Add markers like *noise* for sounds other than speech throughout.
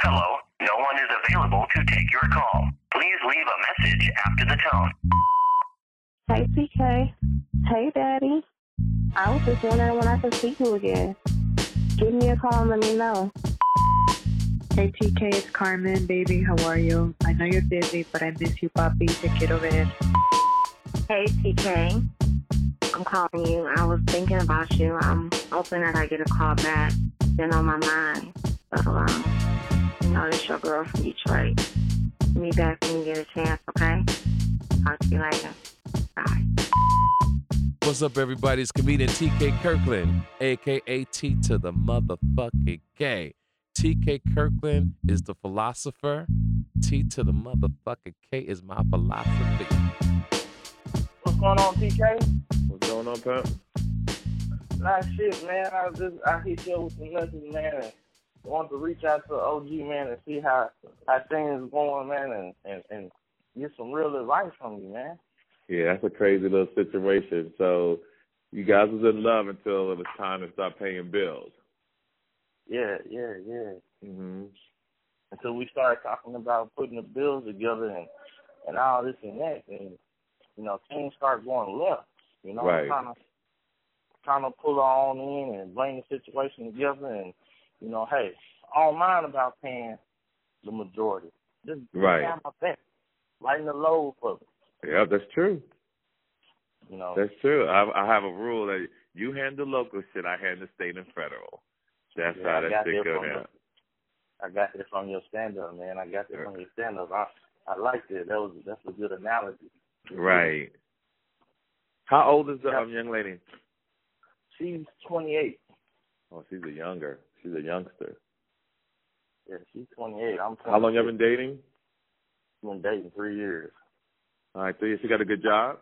Hello, no one is available to take your call. Please leave a message after the tone. Hey, TK. Hey, Daddy. I was just wondering when I could see you again. Give me a call and let me know. Hey TK, it's Carmen, baby. How are you? I know you're busy, but I miss you, papi. Te quiero ver. Hey, TK. I'm calling you. I was thinking about you. I'm hoping that I get a call back. Been on my mind. So, um, you know, this your girl from Detroit. Me back when you get a chance, okay? Talk to you later. Bye. What's up, everybody? It's comedian TK Kirkland, aka T to the motherfucking K. TK Kirkland is the philosopher. T to the motherfucking K is my philosophy. What's going on, TK? What's going on, Pimp? Nah, shit, man. I was just I hit you with some message, man. Wanted to reach out to OG, man, and see how how things going, man, and and and get some real advice from you, man. Yeah, that's a crazy little situation. So you guys was in love until it was time to start paying bills. Yeah, yeah, yeah. hmm Until we started talking about putting the bills together and and all this and that, and you know things start going left. You know, Right. trying to trying to pull on in and bring the situation together, and you know, hey, I don't mind about paying the majority. Just Right. try my best, lighten the load for me. Yeah, that's true. You know, That's true. I, I have a rule that you handle local shit, I handle state and federal. That's Yeah, how that shit go down. I got that from your stand up, man. I got that from your stand up. I I liked it. That was that's a good analogy. Right. How old is the um, young lady? She's twenty eight. Oh, she's a younger. She's a youngster. Yeah, she's twenty eight. I'm 26. How long you been dating? Been dating three years. All right, three years. She got a good job?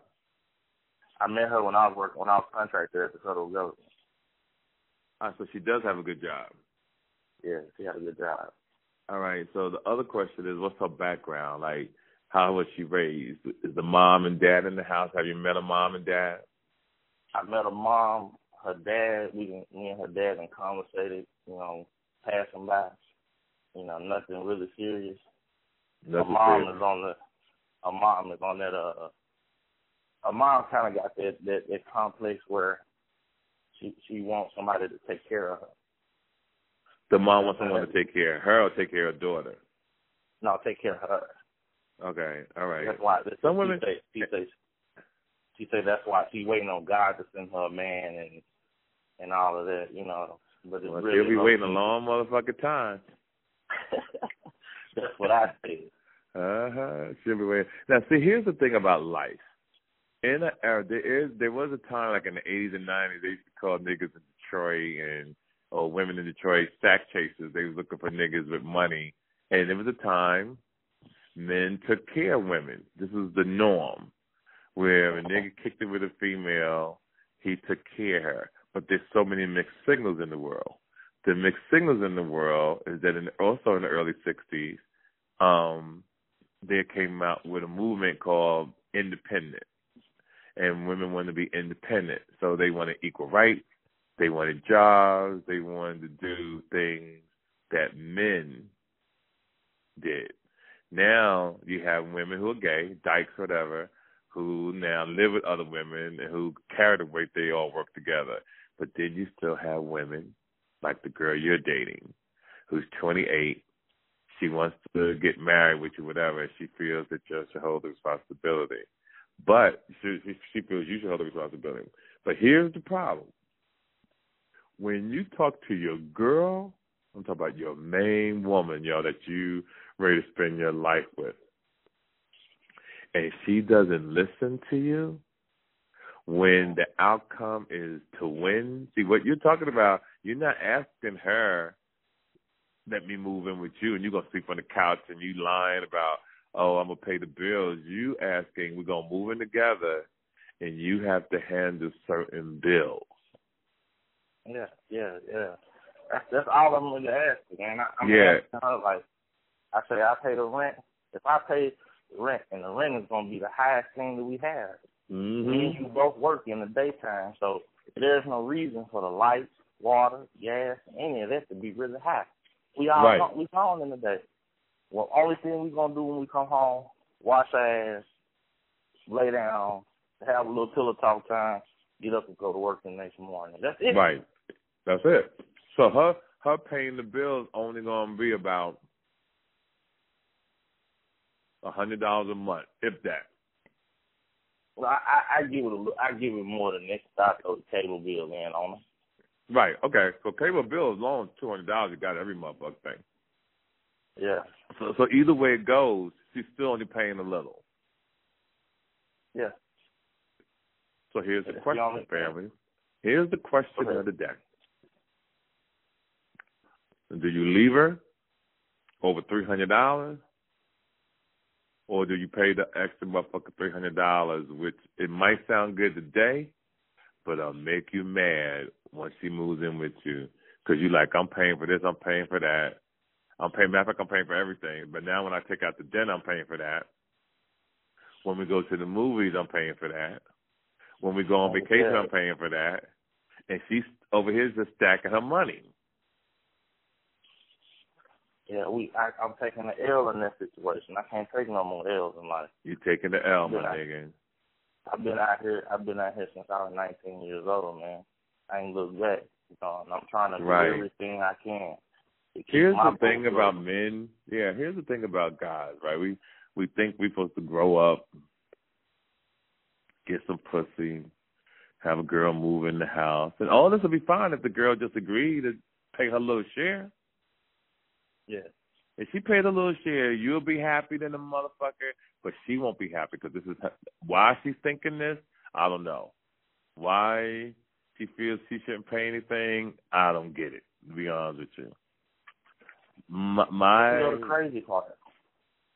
I met her when I was working when I was contractor at the federal government. Ah, so she does have a good job. Yeah, she had a good job. All right. So the other question is, what's her background? Like, how was she raised? Is the mom and dad in the house? Have you met a mom and dad? I met her mom, her dad. We me and her dad and conversated. You know, passing by. You know, nothing really serious. Her Nothing mom serious. is on the. Her mom is on that. Uh, her mom kind of got that, that that complex where she she wants somebody to take care of her. The mom wants someone to take care of her or take care of her daughter. No, take care of her. Okay. All right. That's why this, Some she women- say she say she say that's why she waiting on God to send her a man and and all of that, you know. But it's Well, really she'll be waiting a long motherfucking time. *laughs* that's what I said. Uh huh. She'll be waiting. Now, see, here's the thing about life. In a era, there is there was a time like in the eighties and nineties they used to call niggas in Detroit and or women in Detroit sack chasers. They was looking for niggas with money, and there was a time men took care of women. This was the norm, where a nigga kicked it with a female, he took care of her. But there's so many mixed signals in the world. The mixed signals in the world is that in, also in the early '60s, um, they came out with a movement called independent, and women wanted to be independent, so they wanted equal rights, they wanted jobs, they wanted to do things that men did. Now you have women who are gay, dykes, whatever, who now live with other women and who carry the weight. They all work together. But then you still have women like the girl you're dating, who's 28. She wants to get married with you, whatever. She feels that you should hold the responsibility. But she, she, feels you should hold the responsibility. But here's the problem. When you talk to your girl, I'm talking about your main woman, yo, that you ready to spend your life with. And she doesn't listen to you when the outcome is to win. See what you're talking about, you're not asking her, let me move in with you and you're gonna sleep on the couch and you lying about, oh, I'm gonna pay the bills. You asking, we're gonna move in together and you have to handle certain bills. Yeah, yeah, yeah. That's that's all I'm really asking, man. I, I'm Yeah. asking her like I say I pay the rent. If I pay rent and the rent is gonna be the highest thing that we have. Mm-hmm. Me and you both work in the daytime, so there's no reason for the lights, water, gas, any of that to be really high. We all Right. gone, we gone in the day. Well, only thing we gonna do when we come home, wash ass, lay down, have a little pillow talk time, get up and go to work the next morning. That's it. Right. That's it. So her her paying the bills only gonna be about a hundred dollars a month, if that. Well, I, I, I give it a, I give it more than next stop or the cable bill in on them. Right. Okay. So cable bill is long two hundred dollars. You got every motherfucker thing. Yeah. So so either way it goes, she's still only paying a little. Yeah. So here's the question, family. Here's the question Okay. of the day. Do you leave her over three hundred dollars? Or do you pay the extra motherfucker three hundred dollars, which it might sound good today, but it'll make you mad once she moves in with you. Cause you like, I'm paying for this, I'm paying for that. I'm paying matter of fact, I'm paying for everything. But now when I take out the dinner, I'm paying for that. When we go to the movies, I'm paying for that. When we go on Okay. vacation, I'm paying for that. And she's over here just stacking her money. Yeah, we. I, I'm taking the L in that situation. I can't take no more L's in life. You taking the L, my nigga. I've been out here. I've been out here since I was 19 years old, man. I ain't looked back. You know, and I'm trying to do everything I can. Here's the thing boat about men. Yeah, here's the thing about guys, right? We we think we're supposed to grow up, get some pussy, have a girl move in the house, and all this will be fine if the girl just agreed to pay her little share. Yeah. If she paid a little share, you'll be happy than the motherfucker, but she won't be happy because this is her, why she's thinking this. I don't know why she feels she shouldn't pay anything. I don't get it. To be honest with you, my, my go the crazy part.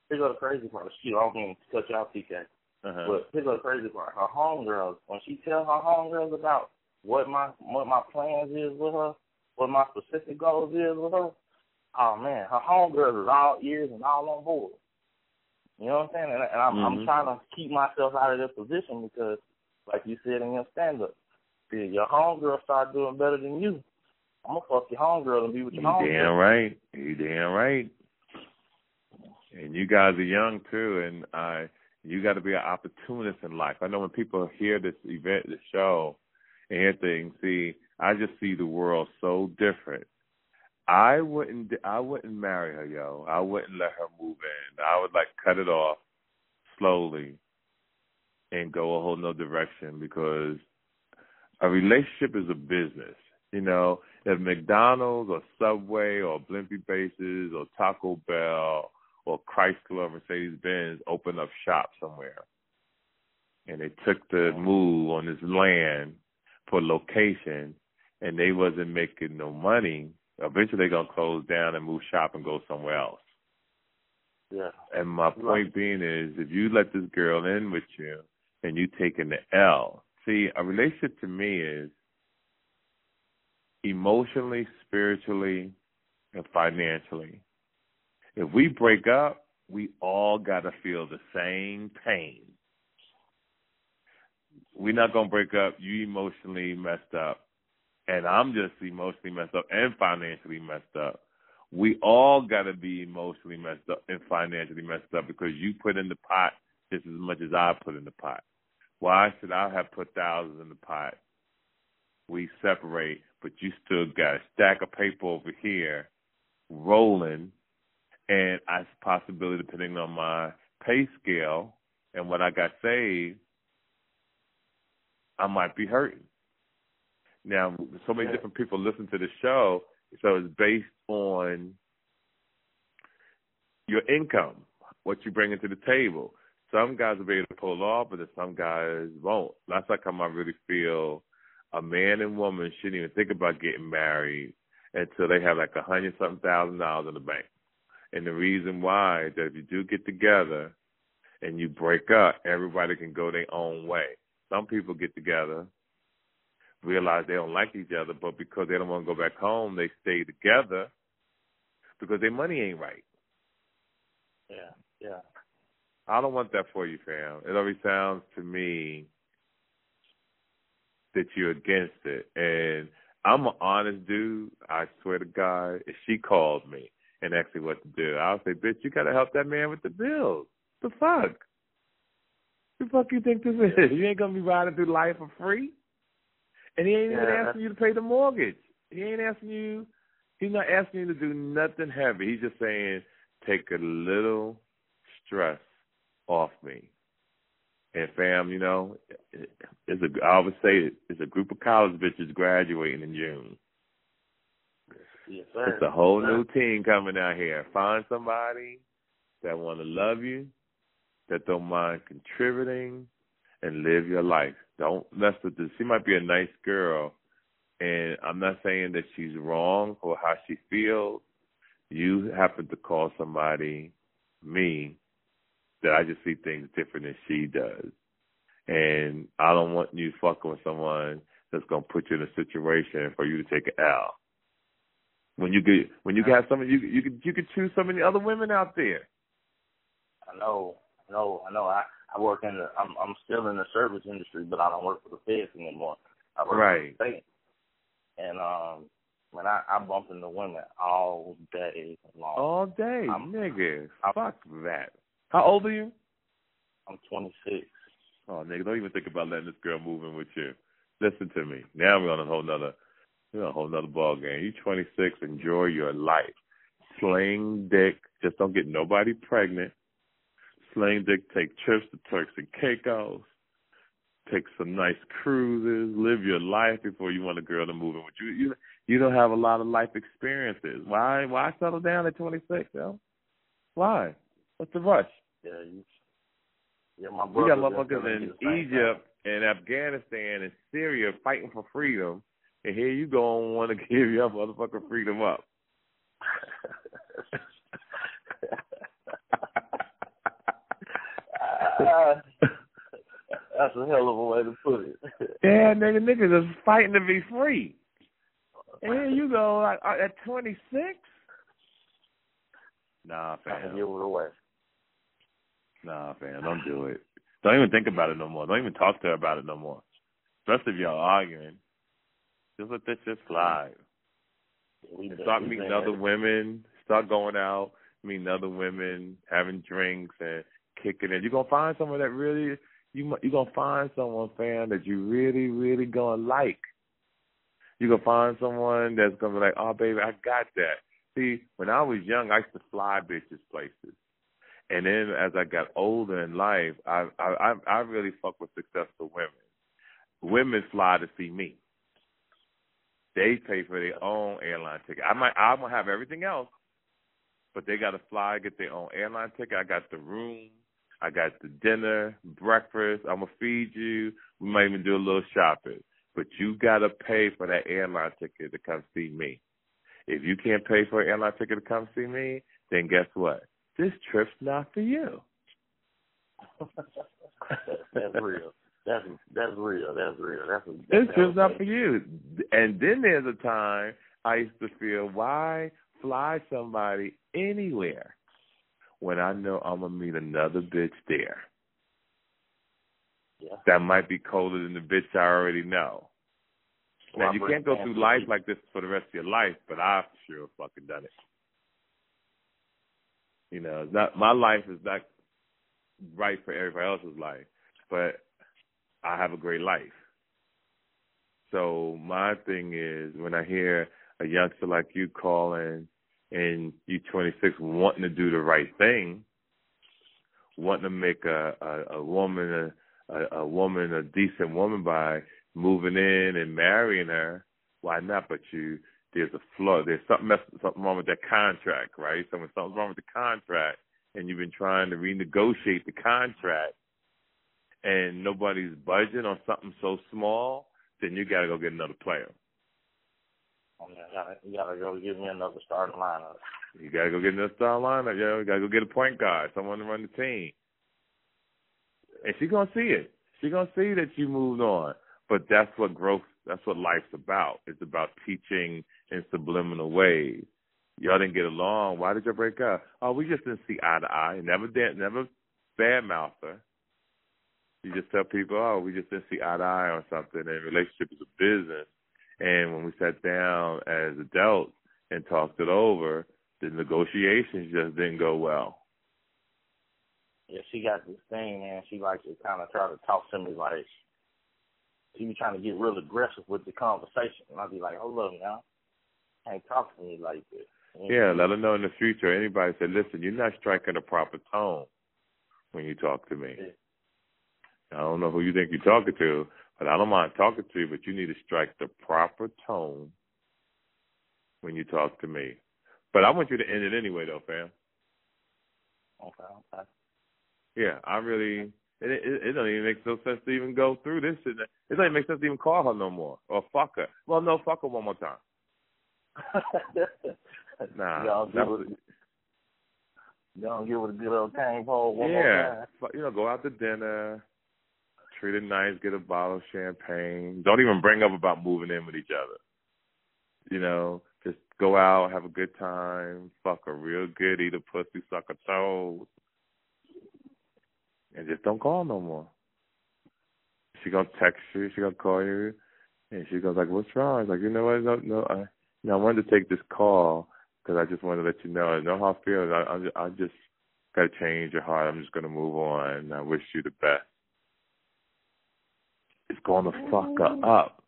Here go the crazy part. Shoot, I don't mean to cut you off, TK. uh-huh. But here go the crazy part. Her homegirls, when she tell her homegirls about what my what my plans is with her, what my specific goals is with her, oh man, her homegirls is all ears and all on board. You know what I'm saying? And, and I'm Mhm. I'm trying to keep myself out of that position because, like you said in your stand up, if your homegirl start doing better than you, I'm gonna fuck your homegirl and be with You your homegirl. damn right. You damn right. And you guys are young too, and I you got to be an opportunist in life. I know when people hear this event, the show, and hear things, see, I just see the world so different. I wouldn't, I wouldn't marry her, yo. I wouldn't let her move in. I would like cut it off slowly and go a whole nother direction because a relationship is a business. You know, if McDonald's or Subway or Blimpie Bases or Taco Bell or Chrysler or Mercedes Benz open up shop somewhere and they took the move on this land for location and they wasn't making no money, eventually they're gonna close down and move shop and go somewhere else. Yeah. And my point Right. being is if you let this girl in with you and you taking the L, see, a relationship to me is emotionally, spiritually, and financially. If we break up, we all got to feel the same pain. We're not going to break up. You emotionally messed up, and I'm just emotionally messed up and financially messed up. We all got to be emotionally messed up and financially messed up because you put in the pot just as much as I put in the pot. Why should I have put thousands in the pot? We separate, but you still got a stack of paper over here rolling, and I possibility depending on my pay scale and what I got saved, I might be hurting. Now, so many different people listen to the show, so it's based on your income, what you bring into the table. Some guys will be able to pull off, but then some guys won't. That's how come I really feel a man and woman shouldn't even think about getting married until they have like a hundred something thousand dollars in the bank. And the reason why is that if you do get together and you break up, everybody can go their own way. Some people get together, realize they don't like each other, but because they don't want to go back home, they stay together because their money ain't right. Yeah. Yeah. I don't want that for you, fam. It always sounds to me that you're against it. And I'm an honest dude. I swear to God, if she called me and asked me what to do, I'll say, "Bitch, you gotta help that man with the bills." The fuck? The fuck you think this is? *laughs* You ain't gonna be riding through life for free. And he ain't even asking you to pay the mortgage. He ain't asking you. He's not asking you to do nothing heavy. He's just saying, take a little stress off me. And fam, you know, it's a. I always say it, it's a group of college bitches graduating in June. Yes, sir. It's a whole Yes, new team coming out here. Find somebody that want to love you, that don't mind contributing, and live your life. Don't mess with this. She might be a nice girl, and I'm not saying that she's wrong for how she feels. You happen to call somebody me that I just see things different than she does. And I don't want you fucking with someone that's gonna put you in a situation for you to take an L. When you get when you have some you you could you could choose of the other women out there. I know, I know, I know. I I work in the. I'm I'm still in the service industry, but I don't work for the feds anymore. I work Right. for the state. And um, when I I bump into women all day long. All day, I'm- nigga. I'm- Fuck that. How old are you? I'm 26. Oh, nigga, don't even think about letting this girl move in with you. Listen to me. Now we're on a whole nother, we're on a whole nother ball game. You 26, enjoy your life. Sling dick, just don't get nobody pregnant. Sling dick, take trips to Turks and Caicos. Take some nice cruises. Live your life before you want a girl to move in with you. You you don't have a lot of life experiences. Why why settle down at 26, yo? Why? What's the rush? Yeah, you. Yeah, my We got motherfuckers in Egypt and Afghanistan and Syria fighting for freedom, and here you go and want to *laughs* give your motherfucking freedom up. *laughs* *laughs* That's a hell of a way to put it. *laughs* yeah, nigga, niggas is fighting to be free. And here you go like, uh, at 26. Nah, fam. give it away. Nah, fam. Don't do it. Don't even think about it no more. Don't even talk to her about it no more. Especially if y'all arguing. Just let this shit slide. We start meeting other women, start going out, meeting other women, having drinks and kicking it. You're gonna find someone that really you you're gonna find someone, fam, that you really, really gonna like. You're gonna find someone that's gonna be like, Oh baby, I got that. See, when I was young I used to fly bitches places. And then as I got older in life, I I, I really fuck with successful women. Women fly to see me they pay for their own airline ticket. I might I'm gonna have everything else, but they gotta fly, get their own airline ticket. I got the room, I got the dinner, breakfast, I'm gonna feed you. We might even do a little shopping. But you gotta pay for that airline ticket to come see me. If you can't pay for an airline ticket to come see me, then guess what? This trip's not for you. *laughs* that's real. That's that's real. That's real. That's a, This that's trip's not for you. And then there's a time I used to feel, why fly somebody anywhere when I know I'm gonna meet another bitch there Yeah. that might be colder than the bitch I already know. Now Well, you can't go through life like this for the rest of your life, but I've sure fucking done it. You know, it's not my life is not right for everybody else's life, but I have a great life. So my thing is when I hear a youngster like you calling and you 26 wanting to do the right thing, wanting to make a a, a woman a, a a woman a decent woman by moving in and marrying her, why not? But you there's a flaw. There's something something wrong with that contract, right? Something something's wrong with the contract, and you've been trying to renegotiate the contract, and nobody's budging on something so small. Then you got to go get another player. You gotta go give me another starting lineup. You gotta go get another star lineup, yo. You gotta go get a point guard, someone to run the team. And she's gonna see it. She's gonna see that you moved on. But that's what growth that's what life's about. It's about teaching in subliminal ways. Y'all didn't get along. Why did y'all break up? Oh, we just didn't see eye to eye. Never did never badmouth her. You just tell people, oh, we just didn't see eye to eye on something and relationship is a business And when we sat down as adults and talked it over, the negotiations just didn't go well. Yeah, she got this thing, man. She likes to kind of try to talk to me like she be trying to get real aggressive with the conversation, and I'll be like, "Hold up, now, can't talk to me like this." You Yeah, let her know in the future. Anybody said, listen, you're not striking a proper tone when you talk to me. Yeah. I don't know who you think you're talking to, but I don't mind talking to you, but you need to strike the proper tone when you talk to me. But I want you to end it anyway, though, fam. Okay, okay. Yeah, I really. It, it, it don't even make no sense to even go through this. It, it doesn't even make sense to even call her no more or fuck her. Well, no, fuck her one more time. *laughs* Nah, Y'all give was, it, y'all give it a good old cane pole one more yeah, time. Fu- you know, go out to dinner, treat it nice, get a bottle of champagne. Don't even bring up about moving in with each other. You know, just go out, have a good time, fuck a real good, eat a pussy, suck her toes, and just don't call no more. She gonna text you, she gonna call you, and she goes like, "What's wrong?" Like, you know what? No, no, I, you know, I wanted to take this call because I just wanted to let you know. I know how I feel. I, I, just- I just gotta change your heart. I'm just gonna move on. I wish you the best. It's gonna fuck her up,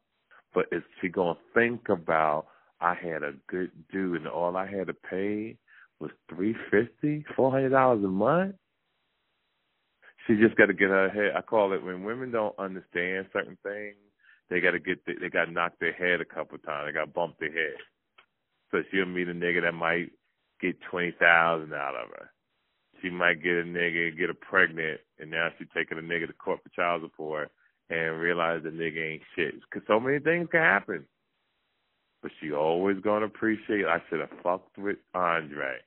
but is she gonna think about? I had a good dude, and all I had to pay was three fifty, four hundred dollars a month. She just got to get her head. I call it when women don't understand certain things, they got to get the, they got to knock their head a couple times. They got to bump their head. So she'll meet a nigga that might get twenty thousand out of her. She might get a nigga and get her pregnant, and now she's taking a nigga to court for child support and realize the nigga ain't shit. Because so many things can happen. But she always gonna appreciate. I should have fucked with Andre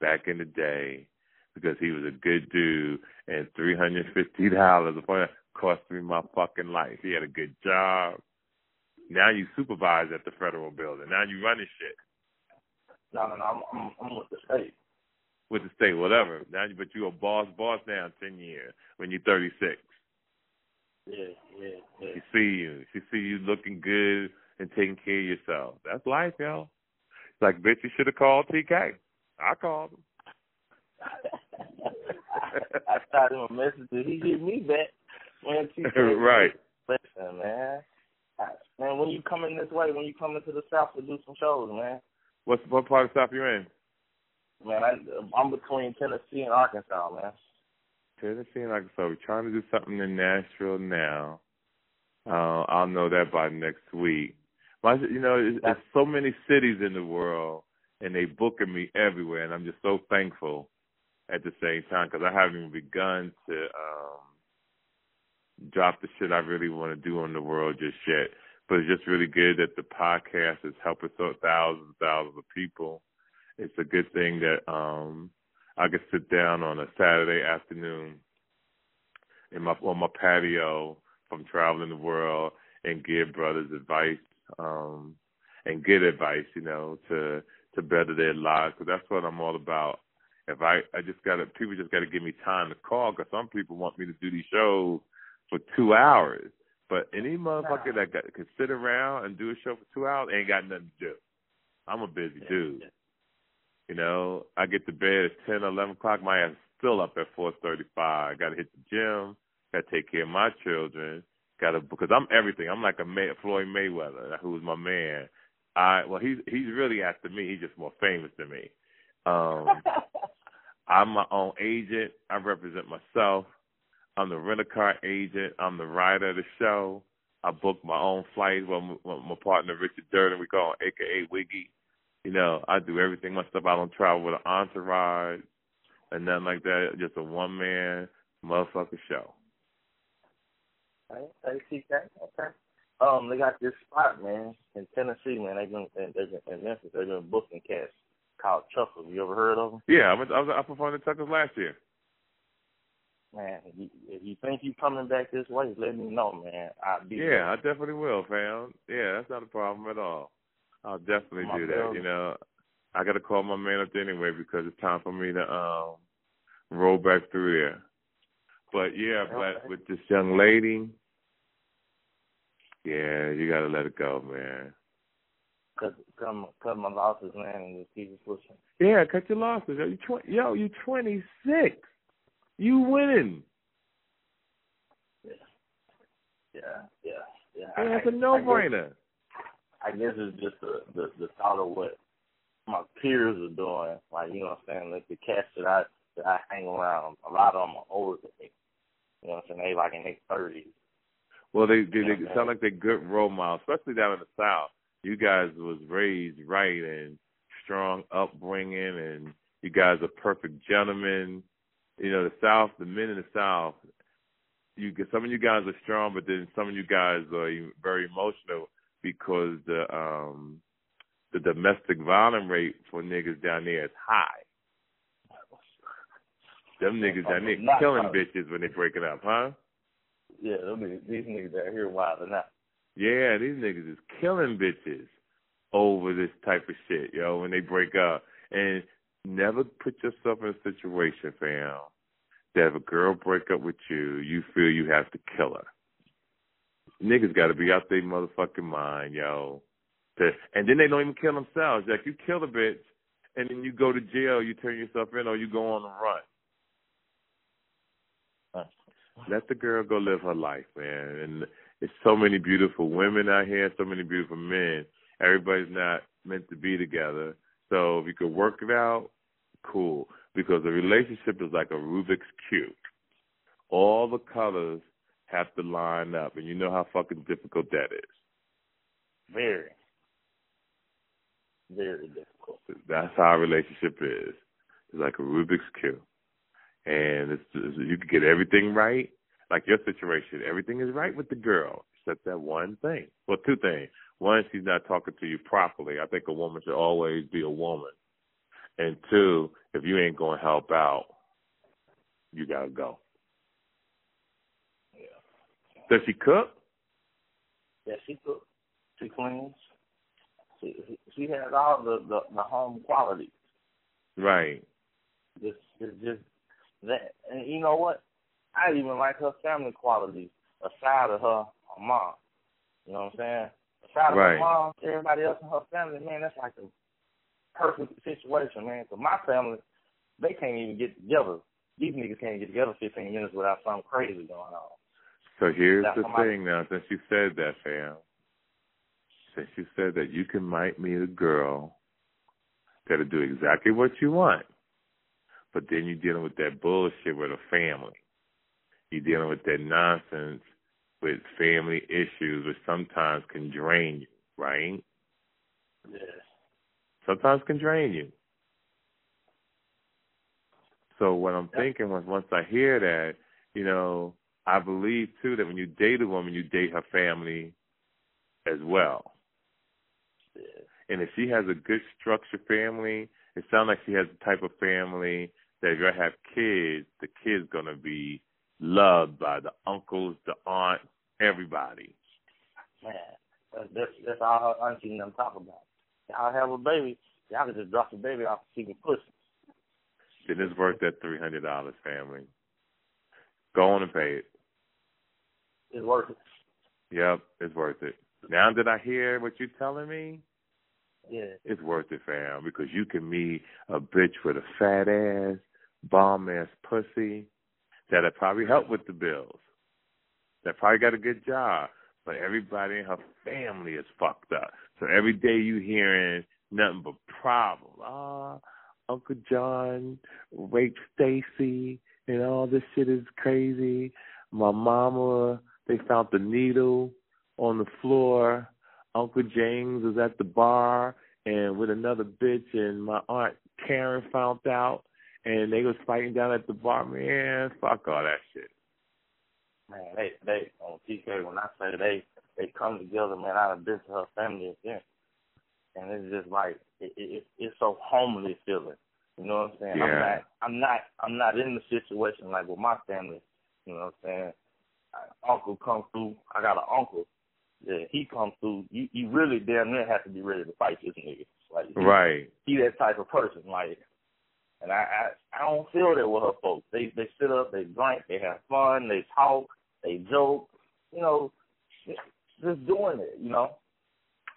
back in the day because he was a good dude, and three hundred fifty dollars cost me my fucking life. He had a good job. Now you supervise at the federal building. Now you running shit No, no, no. I'm, I'm, I'm with the state. with the state, whatever. Now, you, but you a boss, boss now. Ten years when you're thirty six. Yeah, yeah, yeah. She see you. She see you looking good and taking care of yourself. That's life, yo. It's like, bitch, you should have called TK. I called him. *laughs* I shot him a message. He hit me back? *laughs* Man, TK, right. Listen, man. Man, when you coming this way, when you coming to the south to do some shows, man. What's what part of the South you in? Man, I, I'm between Tennessee and Arkansas, man. Tennessee and Arkansas. We're trying to do something in Nashville now. Uh, I'll know that by next week. My, you know, it's, there's so many cities in the world, and they booking me everywhere, and I'm just so thankful at the same time because I haven't even begun to um drop the shit I really want to do in the world just yet. But it's just really good that the podcast is helping so thousands and thousands of people. It's a good thing that um I could sit down on a Saturday afternoon in my on my patio from traveling the world and give brothers advice um and good advice, you know, to to better their lives. Because that's what I'm all about. If I I just gotta people just gotta give me time to call because some people want me to do these shows for two hours. But any motherfucker that got, could sit around and do a show for two hours ain't got nothing to do. I'm a busy dude. You know, I get to bed at ten or eleven o'clock. My ass is still up at four thirty-five. I Got to hit the gym. Got to take care of my children. Got to because I'm everything. I'm like a May, Floyd Mayweather, who's my man. I well, he's he's really after me. He's just more famous than me. Um, *laughs* I'm my own agent. I represent myself. I'm the rental car agent. I'm the writer of the show. I book my own flights. My, my partner Richard Durden, we call him AKA Wiggy. You know, I do everything myself. I don't travel with an entourage and nothing like that. Just a one man motherfucker show. Hey, hey, TK. Okay. Um, they got this spot, man, in Tennessee, man. They've been, they've been in Memphis. They've been booking cats called Chuckles. You ever heard of them? Yeah, I was I, was, I performed at Chuckles last year. Man, if you, if you think you coming back this way, let me know, man. I'll be Yeah, I definitely will, fam. Yeah, that's not a problem at all. I'll definitely do that. You know, I got to call my man up anyway because it's time for me to um roll back through there. But yeah, Okay. but with this young lady, yeah, you got to let it go, man. cut cut my, cut my losses, man, and just keep pushing. Yeah, cut your losses. Yo, you tw- yo, you twenty six. You winning. Yeah, yeah, yeah, yeah. That's a I- no I guess- brainer. I guess it's just the, the the thought of what my peers are doing. Like you know what I'm saying, like the cats that I that I hang around, a lot of them are older than me. You know what I'm saying? They like in their thirties. Well, they they, they sound like they're good role models, especially down in the South. You guys was raised right and strong upbringing, and you guys are perfect gentlemen. You know, the South, the men in the South, you some of you guys are strong, but then some of you guys are very emotional because the um the domestic violence rate for niggas down there is high. *laughs* Them niggas down there killing high. bitches when they breaking up, huh? Yeah, niggas, these niggas out here wilding out. Yeah, these niggas is killing bitches over this type of shit, yo, when they break up. And never put yourself in a situation, fam, that if a girl break up with you, you feel you have to kill her. Niggas gotta be out their motherfucking mind, yo. To, and then they don't even kill themselves. Like you kill a bitch and then you go to jail, you turn yourself in or you go on the run. Let the girl go live her life, man. And it's so many beautiful women out here, so many beautiful men. Everybody's not meant to be together. So if you could work it out, cool. Because a relationship is like a Rubik's Cube. All the colors have to line up, and you know how fucking difficult that is. Very, very difficult. That's how a relationship is. It's like a Rubik's Cube. And it's, it's you can get everything right. Like your situation, everything is right with the girl, except that one thing. Well, two things. One, she's not talking to you properly. I think a woman should always be a woman. And two, if you ain't gonna help out, you gotta go. Does she cook? Yeah, she cooks. She cleans. She she has all the the, the home qualities. Right. Just it's just that, and you know what? I even like her family qualities aside of her, her mom. You know what I'm saying? Aside of her mom, everybody else in her family, man, that's like a perfect situation, man. Cause my family, they can't even get together. These niggas can't get together 15 minutes without something crazy going on. So here's the thing now, since you said that, fam. Since you said that you can might meet a girl that'll do exactly what you want, but then you're dealing with that bullshit with a family. You're dealing with that nonsense with family issues, which sometimes can drain you, right? Yeah. Sometimes can drain you. So what I'm Yep. thinking was once I hear that, you know, I believe too that when you date a woman, you date her family as well. Yeah. And if she has a good structured family, it sounds like she has the type of family that if you have kids, the kids gonna be loved by the uncles, the aunt, everybody. Man, that's that's, all her auntie and them talk about. Y'all have a baby, y'all can just drop the baby off and keep it pushing. Then it's worth that three hundred dollars, family. Go on and pay it. It's worth it. Yep, it's worth it. Now that I hear what you're telling me, Yeah. it's worth it, fam, because you can meet a bitch with a fat ass, bomb ass pussy that'll probably help with the bills. That probably got a good job, but everybody in her family is fucked up. So every day you hearing nothing but problems. Ah, Uncle John raped Stacy, and all this shit is crazy. My mama, they found the needle on the floor. Uncle James was at the bar and with another bitch, and my aunt Karen found out, and they was fighting down at the bar. Man, fuck all that shit. Man, they they on TK when I say they they come together, man, I've been to her family event. And it's just like it, it it's so homely feeling. You know what I'm saying? I'm Yeah. not I'm not I'm not in the situation like with my family. You know what I'm saying? Uh, uncle come through. I got an uncle. Yeah, he come through. You you really damn near have to be ready to fight this nigga. Like he, Right. he that type of person. Like, and I, I I don't feel that with her folks. They they sit up, they drink, they have fun, they talk, they joke. You know, just doing it. You know,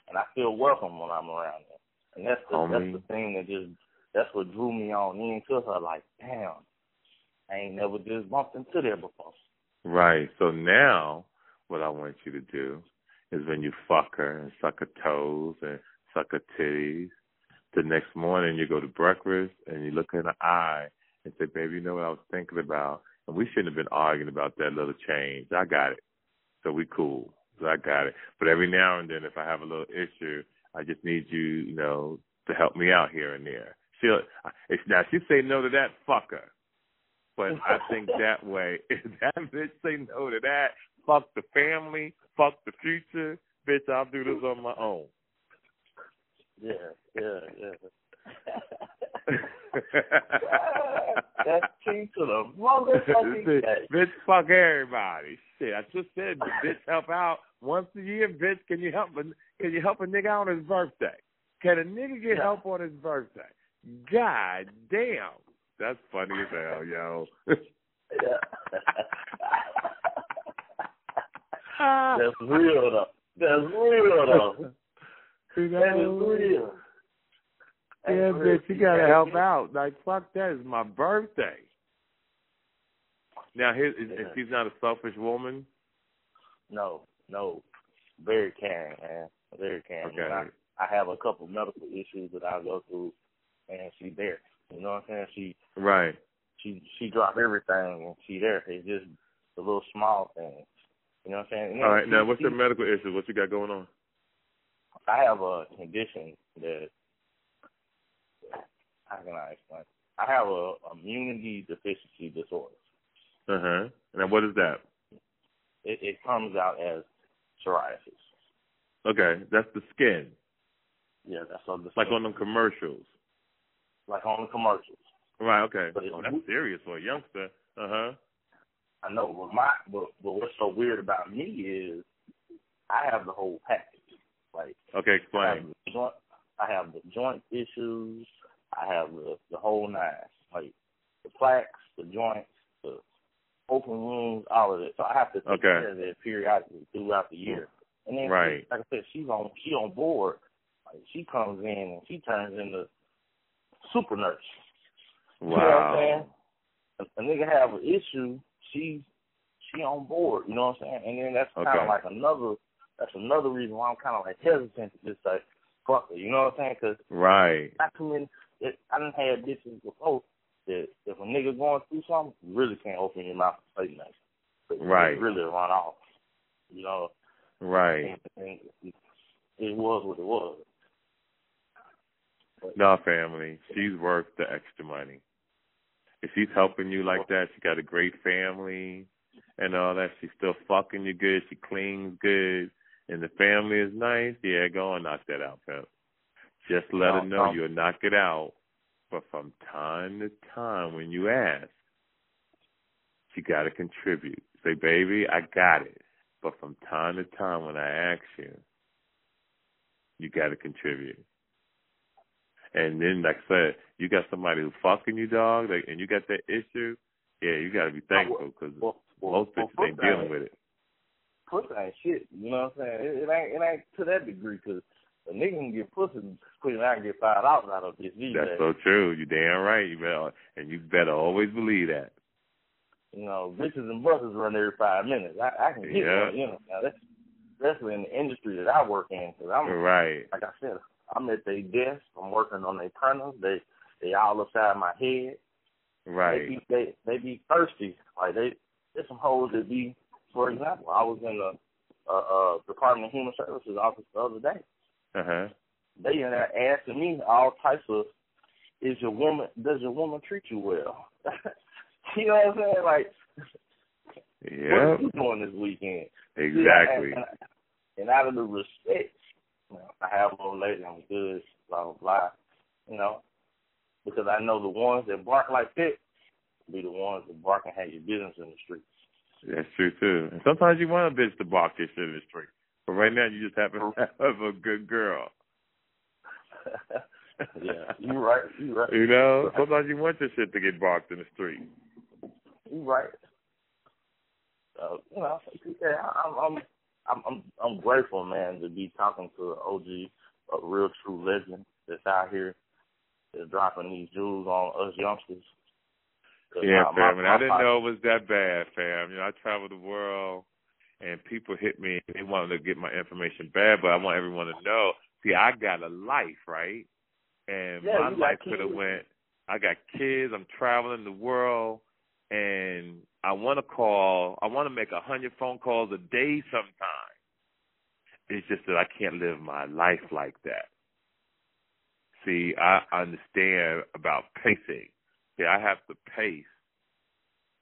and I feel welcome when I'm around her. And that's the Homie. that's the thing that just that's what drew me on into her. Like, damn, I ain't never just bumped into there before. Right. So now, what I want you to do is when you fuck her and suck her toes and suck her titties, the next morning you go to breakfast and you look her in the eye and say, "Baby, you know what I was thinking about?" And we shouldn't have been arguing about that little change. I got it. So we cool. So I got it. But every now and then, if I have a little issue, I just need you, you know, to help me out here and there. She'll if now she say no to that, fuck her. But I think that way, *laughs* if that bitch say no to that, fuck the family, fuck the future, bitch, I'll do this on my own. Yeah, yeah, yeah. *laughs* That's key to the motherfucking bitch, bitch, fuck everybody. Shit, I just said, bitch, help out once a year, bitch. Can you help? A, can you help a nigga on his birthday? Can a nigga get Yeah. help on his birthday? God damn, that's funny as hell, yo. That's *laughs* real though. That's real though. You That is know? real. Yeah, real. bitch, you gotta help out. Like, fuck that. It's my birthday. Now, here, if Yeah. she's not a selfish woman, No, no. Very caring, man. Very caring. Okay. I, I have a couple medical issues that I go through, and she's there. You know what I'm saying? She right? she she dropped everything and she there. It's just the little small things. You know what I'm saying? And All she- Now, what's she- your medical issue? What you got going on? I have a condition that how can I explain? I have a immunity deficiency disorder. Uh huh. Now, what is that? It, it comes out as psoriasis. Okay, that's the skin, Yeah, that's on the skin. like on them commercials. Like on the commercials. Right. Okay. But it- oh, that's serious for a youngster. Uh huh. I know, but my but, but what's so weird about me is I have the whole package. Like Okay, I have explain. the joint, I have the joint issues. I have the the whole nine, like the plaques, the joints, the open wounds, all of it. So I have to take Okay. care of that periodically throughout the year. And then, Right. like I said, she's on she on board. Like she comes in and she turns into super nurse. You know what I'm saying? Wow. a, a nigga have an issue, she's she on board. You know what I'm saying? And then that's kind Okay. of like another that's another reason why I'm kind of like hesitant to just say fuck her. You know what I'm saying? Because Right. not too many. It, I done had bitches before that if a nigga going through something, you really can't open your mouth and say nothing. But you Right. Really run off. You know. Right. And, and it, it was what it was. No, family. She's worth the extra money. If she's helping you like that, she got a great family and all that. She's still fucking you good. She cleans good, and the family is nice. Yeah, go and knock that out, pimp. Just let her know no. you'll knock it out. But from time to time, when you ask, she got to contribute. Say, baby, I got it. But from time to time, when I ask you, you got to contribute. And then, like I said, you got somebody who fucking you, dog, like, and you got that issue. Yeah, you got to be thankful because well, well, most well, bitches ain't dealing with it. pussy ain't shit. You know what I'm saying? It, it ain't it ain't to that degree because a nigga can get pussy quicker than I can get five dollars out of this these That's days. so true. You damn right. You better, and you better always believe that. You know, bitches and buses run every five minutes. I, I can get Yeah. one. You know, now that's especially in the industry that I work in because I'm Right. like I said, I'm at their desk. I'm working on their printers. They they all upside my head. Right. They be they they be thirsty. Like they there's some hoes that be. For example, I was in the uh, uh Department of Human Services office the other day. Uh huh. they in there asking me all types of is your woman does your woman treat you well? *laughs* you know what I'm saying? Like what are you doing this weekend? Exactly. And, and out of the respect, I have a old lady, I'm good, blah blah blah. You know. Because I know the ones that bark like that be the ones that bark and have your business in the streets. That's true too. And sometimes you want a bitch to bark your shit in the street, but right now you just happen to have a good girl. *laughs* yeah, you right, you right. You know, sometimes you want your shit to get barked in the street. You right. So you know, yeah, I'm I'm I'm I'm I'm grateful, man, to be talking to an OG, a real true legend that's out here, that's dropping these jewels on us youngsters. Yeah, my- fam, my- and I didn't know it was that bad, fam. You know, I traveled the world, and people hit me. They wanted to get my information bad, but I want everyone to know. See, I got a life, right? And Yeah, my life could have went. I got kids. I'm traveling the world, and I want to call. I want to make a hundred phone calls a day. Sometimes it's just that I can't live my life like that. See, I understand about *laughs* pacing. See, I have to pace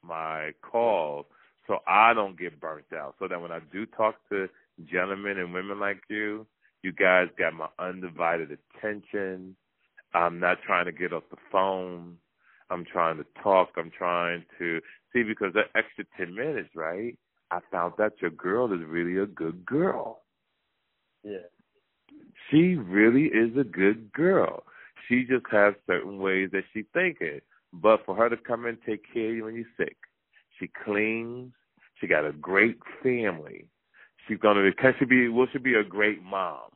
my calls so I don't get burnt out. So that when I do talk to gentlemen and women like you, you guys got my undivided attention. I'm not trying to get off the phone. I'm trying to talk. I'm trying to see because that extra ten minutes, right? I found out your girl is really a good girl. Yeah. She really is a good girl. She just has certain ways that she thinking. But for her to come and take care of you when you're sick, she cleans. She got a great family. She's gonna be. Can she be? Will she be a great mom?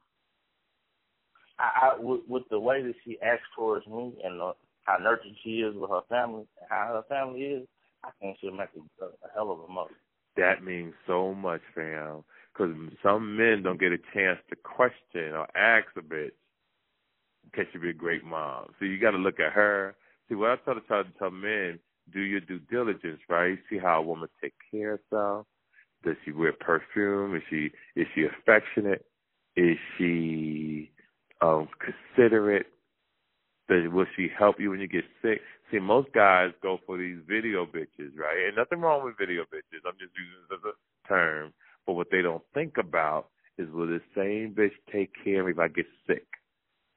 I, I with, with the way that she acts towards me and the, how nurtured she is with her family, how her family is, I think she'll make a, a, hell of a mother. That means so much, fam. Because some men don't get a chance to question or ask a bitch, can she be a great mom? So you got to look at her. See, what I try to to tell men, do your due diligence, right? See how a woman take care of herself. Does she wear perfume? Is she is she affectionate? Is she um considerate? Does, will she help you when you get sick? See, most guys go for these video bitches, right? And nothing wrong with video bitches. I'm just using this as a term. But what they don't think about is will this same bitch take care of me if I get sick?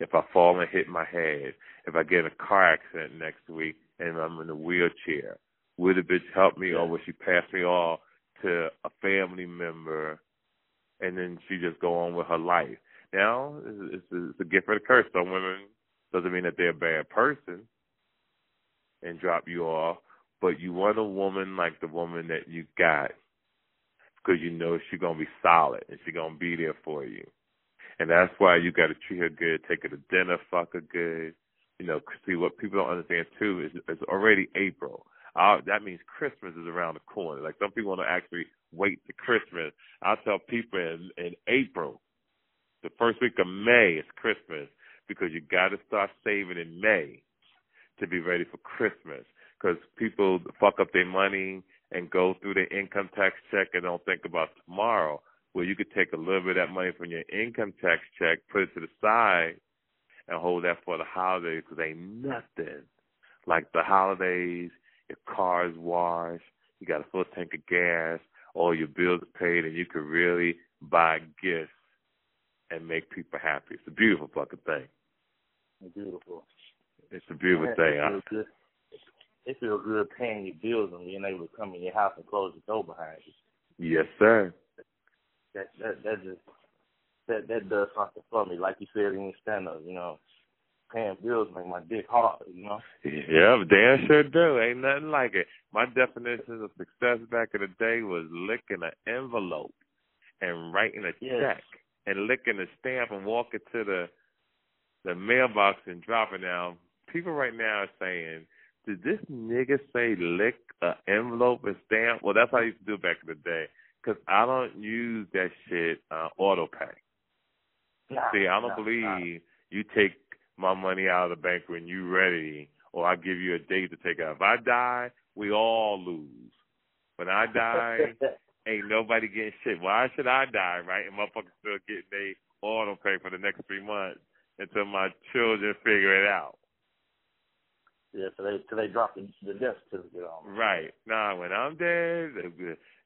If I fall and hit my head? If I get in a car accident next week and I'm in a wheelchair? Will the bitch help me or will she pass me off to a family member and then she just go on with her life? Now, it's, it's, it's a gift or a curse. Some women doesn't mean that they're a bad person and drop you off, but you want a woman like the woman that you got because you know she's gonna be solid and she's gonna be there for you, and that's why you got to treat her good, take her to dinner, fuck her good. You know, see what people don't understand too is it's already April. Uh, that means Christmas is around the corner. Like some people want to actually wait to Christmas. I tell people in, in April, the first week of May is Christmas because you got to start saving in May to be ready for Christmas. Because people fuck up their money and go through their income tax check and don't think about tomorrow. Well, you could take a little bit of that money from your income tax check, put it to the side, and hold that for the holidays because ain't nothing like the holidays. Your car's washed, you got a full tank of gas, all your bills paid, and you can really buy gifts and make people happy. It's a beautiful fucking thing. Beautiful. It's a beautiful thing. It I, feels good. It feels good paying your bills and being able to come in your house and close the door behind you. yes, sir. That that that just that that does something for me. Like you said in your stand up, you know, paying bills make my dick hard, you know. Yeah, damn sure do. Ain't nothing like it. My definition of success back in the day was licking an envelope and writing a Yes. check and licking a stamp and walking to the the mailbox and dropping down. People right now are saying, "Did this nigga say lick an envelope and stamp?" Well, that's how I used to do it back in the day. Cause I don't use that shit uh, auto pay. See, I don't believe you take my money out of the bank when you ready, or I give you a date to take out. If I die, we all lose. When I die, *laughs* ain't nobody getting shit. Why should I die, right? And motherfuckers still getting they auto pay for the next three months until my children figure it out. yeah, so they so they drop the, the death certificate on me. Right. Nah, when I'm dead,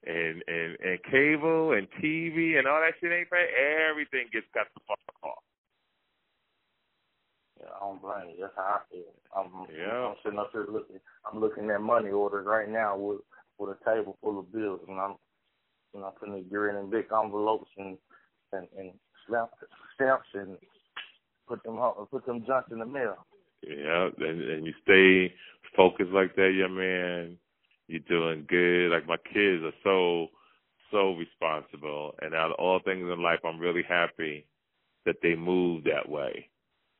and and and cable and TV and all that shit ain't paid, everything gets cut the fuck off. Yeah, I don't blame you. That's how I feel. I'm, Yeah. I'm sitting up here looking. I'm looking at money orders right now with with a table full of bills, and I'm you know putting it in in big envelopes and and and stamp, stamps and put them put them junks in the mail. Yeah, and and you stay focused like that, yeah, man. You're doing good. Like my kids are so so responsible. And out of all things in life, I'm really happy that they moved that way.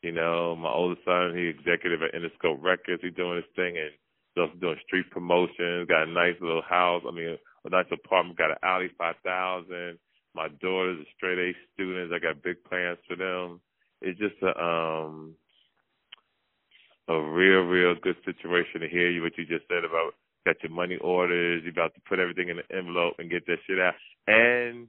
You know, my oldest son, he executive at Interscope Records. He's doing his thing and also doing street promotions. Got a nice little house. I mean, nice apartment. Got an Audi 5000. My daughter's a straight A student. I got big plans for them. It's just a um a real, real good situation to hear you what you just said about got your money orders, you're about to put everything in the envelope and get that shit out. And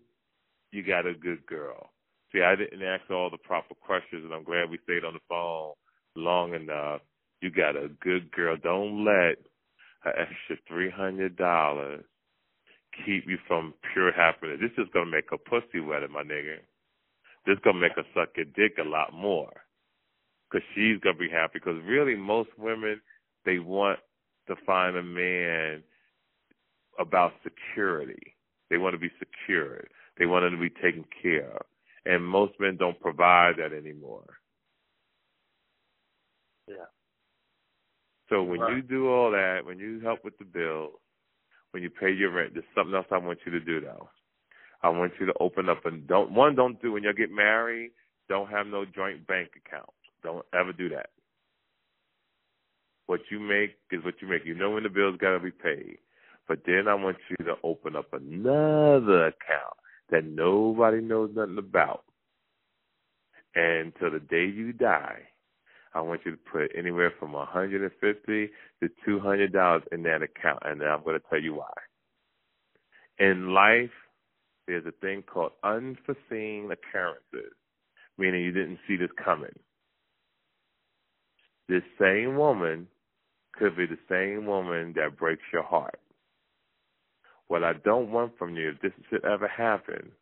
you got a good girl. See, I didn't ask all the proper questions and I'm glad we stayed on the phone long enough. You got a good girl. Don't let an extra three hundred dollars keep you from pure happiness. This is gonna make a pussy wetter, my nigga. This gonna make her suck your dick a lot more because she's gonna be happy. Because really, most women they want to find a man about security. They want to be secured. They want him to be taken care of, and most men don't provide that anymore. Yeah. So when Right. you do all that, when you help with the bill, when you pay your rent, there's something else I want you to do though. I want you to open up and don't one don't do when you get married, don't have no joint bank account. Don't ever do that. What you make is what you make. You know when the bill's gotta be paid. But then I want you to open up another account that nobody knows nothing about. And till the day you die, I want you to put anywhere from a hundred and fifty to two hundred dollars in that account, and I'm going to tell you why. In life, there's a thing called unforeseen occurrences, meaning you didn't see this coming. This same woman could be the same woman that breaks your heart. What I don't want from you, if this should ever happen,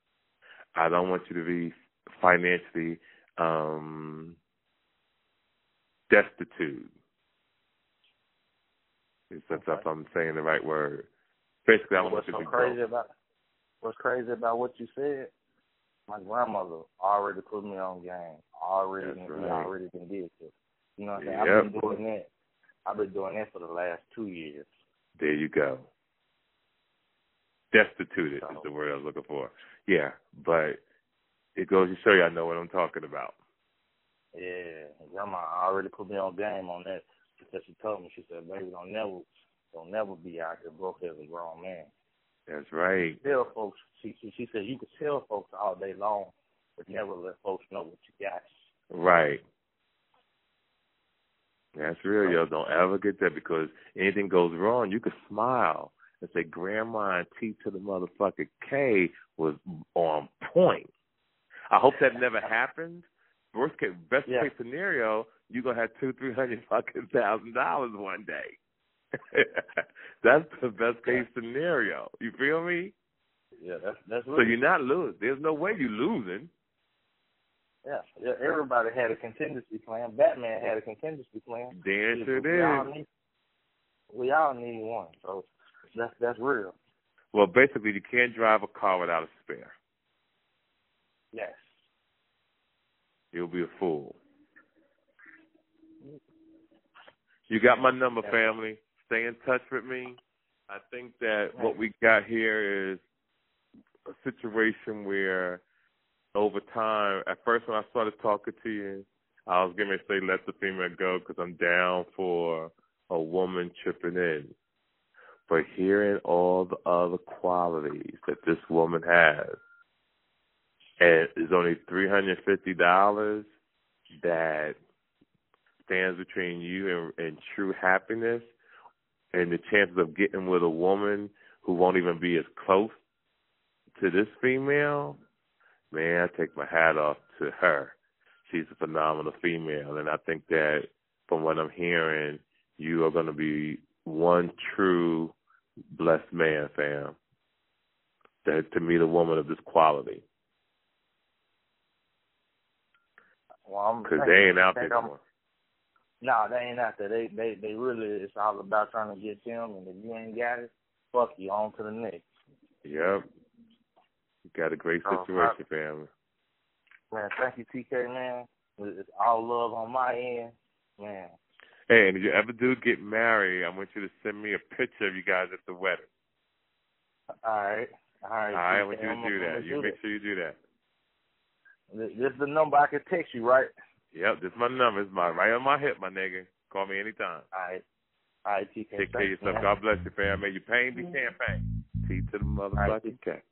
I don't want you to be financially um destitute. If that's if I'm saying the right word. Basically, I don't want what's to so be crazy broke. about what's crazy about what you said? My grandmother already put me on game. Already, That's right. already been did this. You know what I'm saying? Yep. I've been doing that. I've been doing that for the last two years. There you go. Destituted So- is the word I was looking for. Yeah, but it goes to show you I know what I'm talking about. Yeah, grandma already put me on game on that because she told me she said, "Baby, don't never, don't never be out here broke as a grown man." That's right. Tell folks, she she, she said you could tell folks all day long, but never let folks know what you got. Right. That's real, yo. Don't ever get that because anything goes wrong, you could smile and say, Grandma and T to the motherfucking K was on point. I hope that never happens. Worst case, best Yeah. case scenario, you're gonna have two, three hundred fucking thousand dollars one day. *laughs* That's the best case scenario. You feel me? Yeah, that's that's So you're not losing. There's no way you're losing. Yeah, yeah, everybody had a contingency plan. Batman had a contingency plan. Damn sure did. we all need one. So that's that's real. Well, basically, you can't drive a car without a spare. Yes. You'll be a fool. You got my number, family. Stay in touch with me. I think that what we got here is a situation where, over time, at first when I started talking to you, I was going to say let the female go because I'm down for a woman chipping in. But hearing all the other qualities that this woman has, and it's only three hundred fifty dollars that stands between you and, and true happiness, and the chances of getting with a woman who won't even be as close to this female, man, I take my hat off to her. She's a phenomenal female, and I think that from what I'm hearing, you are going to be one true blessed man, fam. That to meet a woman of this quality. Well, Because they ain't out there. I'm- for it. No, they ain't out there. They they they really it's all about trying to get them and if you ain't got it, fuck you, on to the next. Yep. You got a great Oh, situation, family. Man, thank you, TK man. It's all love on my end. Man. Hey, and if you ever do get married, I want you to send me a picture of you guys at the wedding. All right. All right. All right, I want you to do that. You make sure you do that. This, this is the number I can text you, right? Yep, this is my number. It's my right on my hip, my nigga. Call me anytime. All right. All right, TK. Take care of yourself. man. God bless you, fam. May your pain be mm-hmm. campaign. T to the motherfucking K.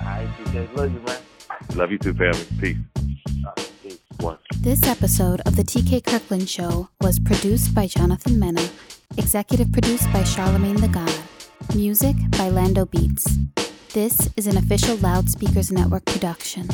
All right, TK. Love you, man. Love you too, family. Peace. All right, peace. One. This episode of The TK Kirkland Show was produced by Jonathan Mena, executive produced by Charlemagne the God, music by Lando Beats. This is an official Loud Speakers Network production.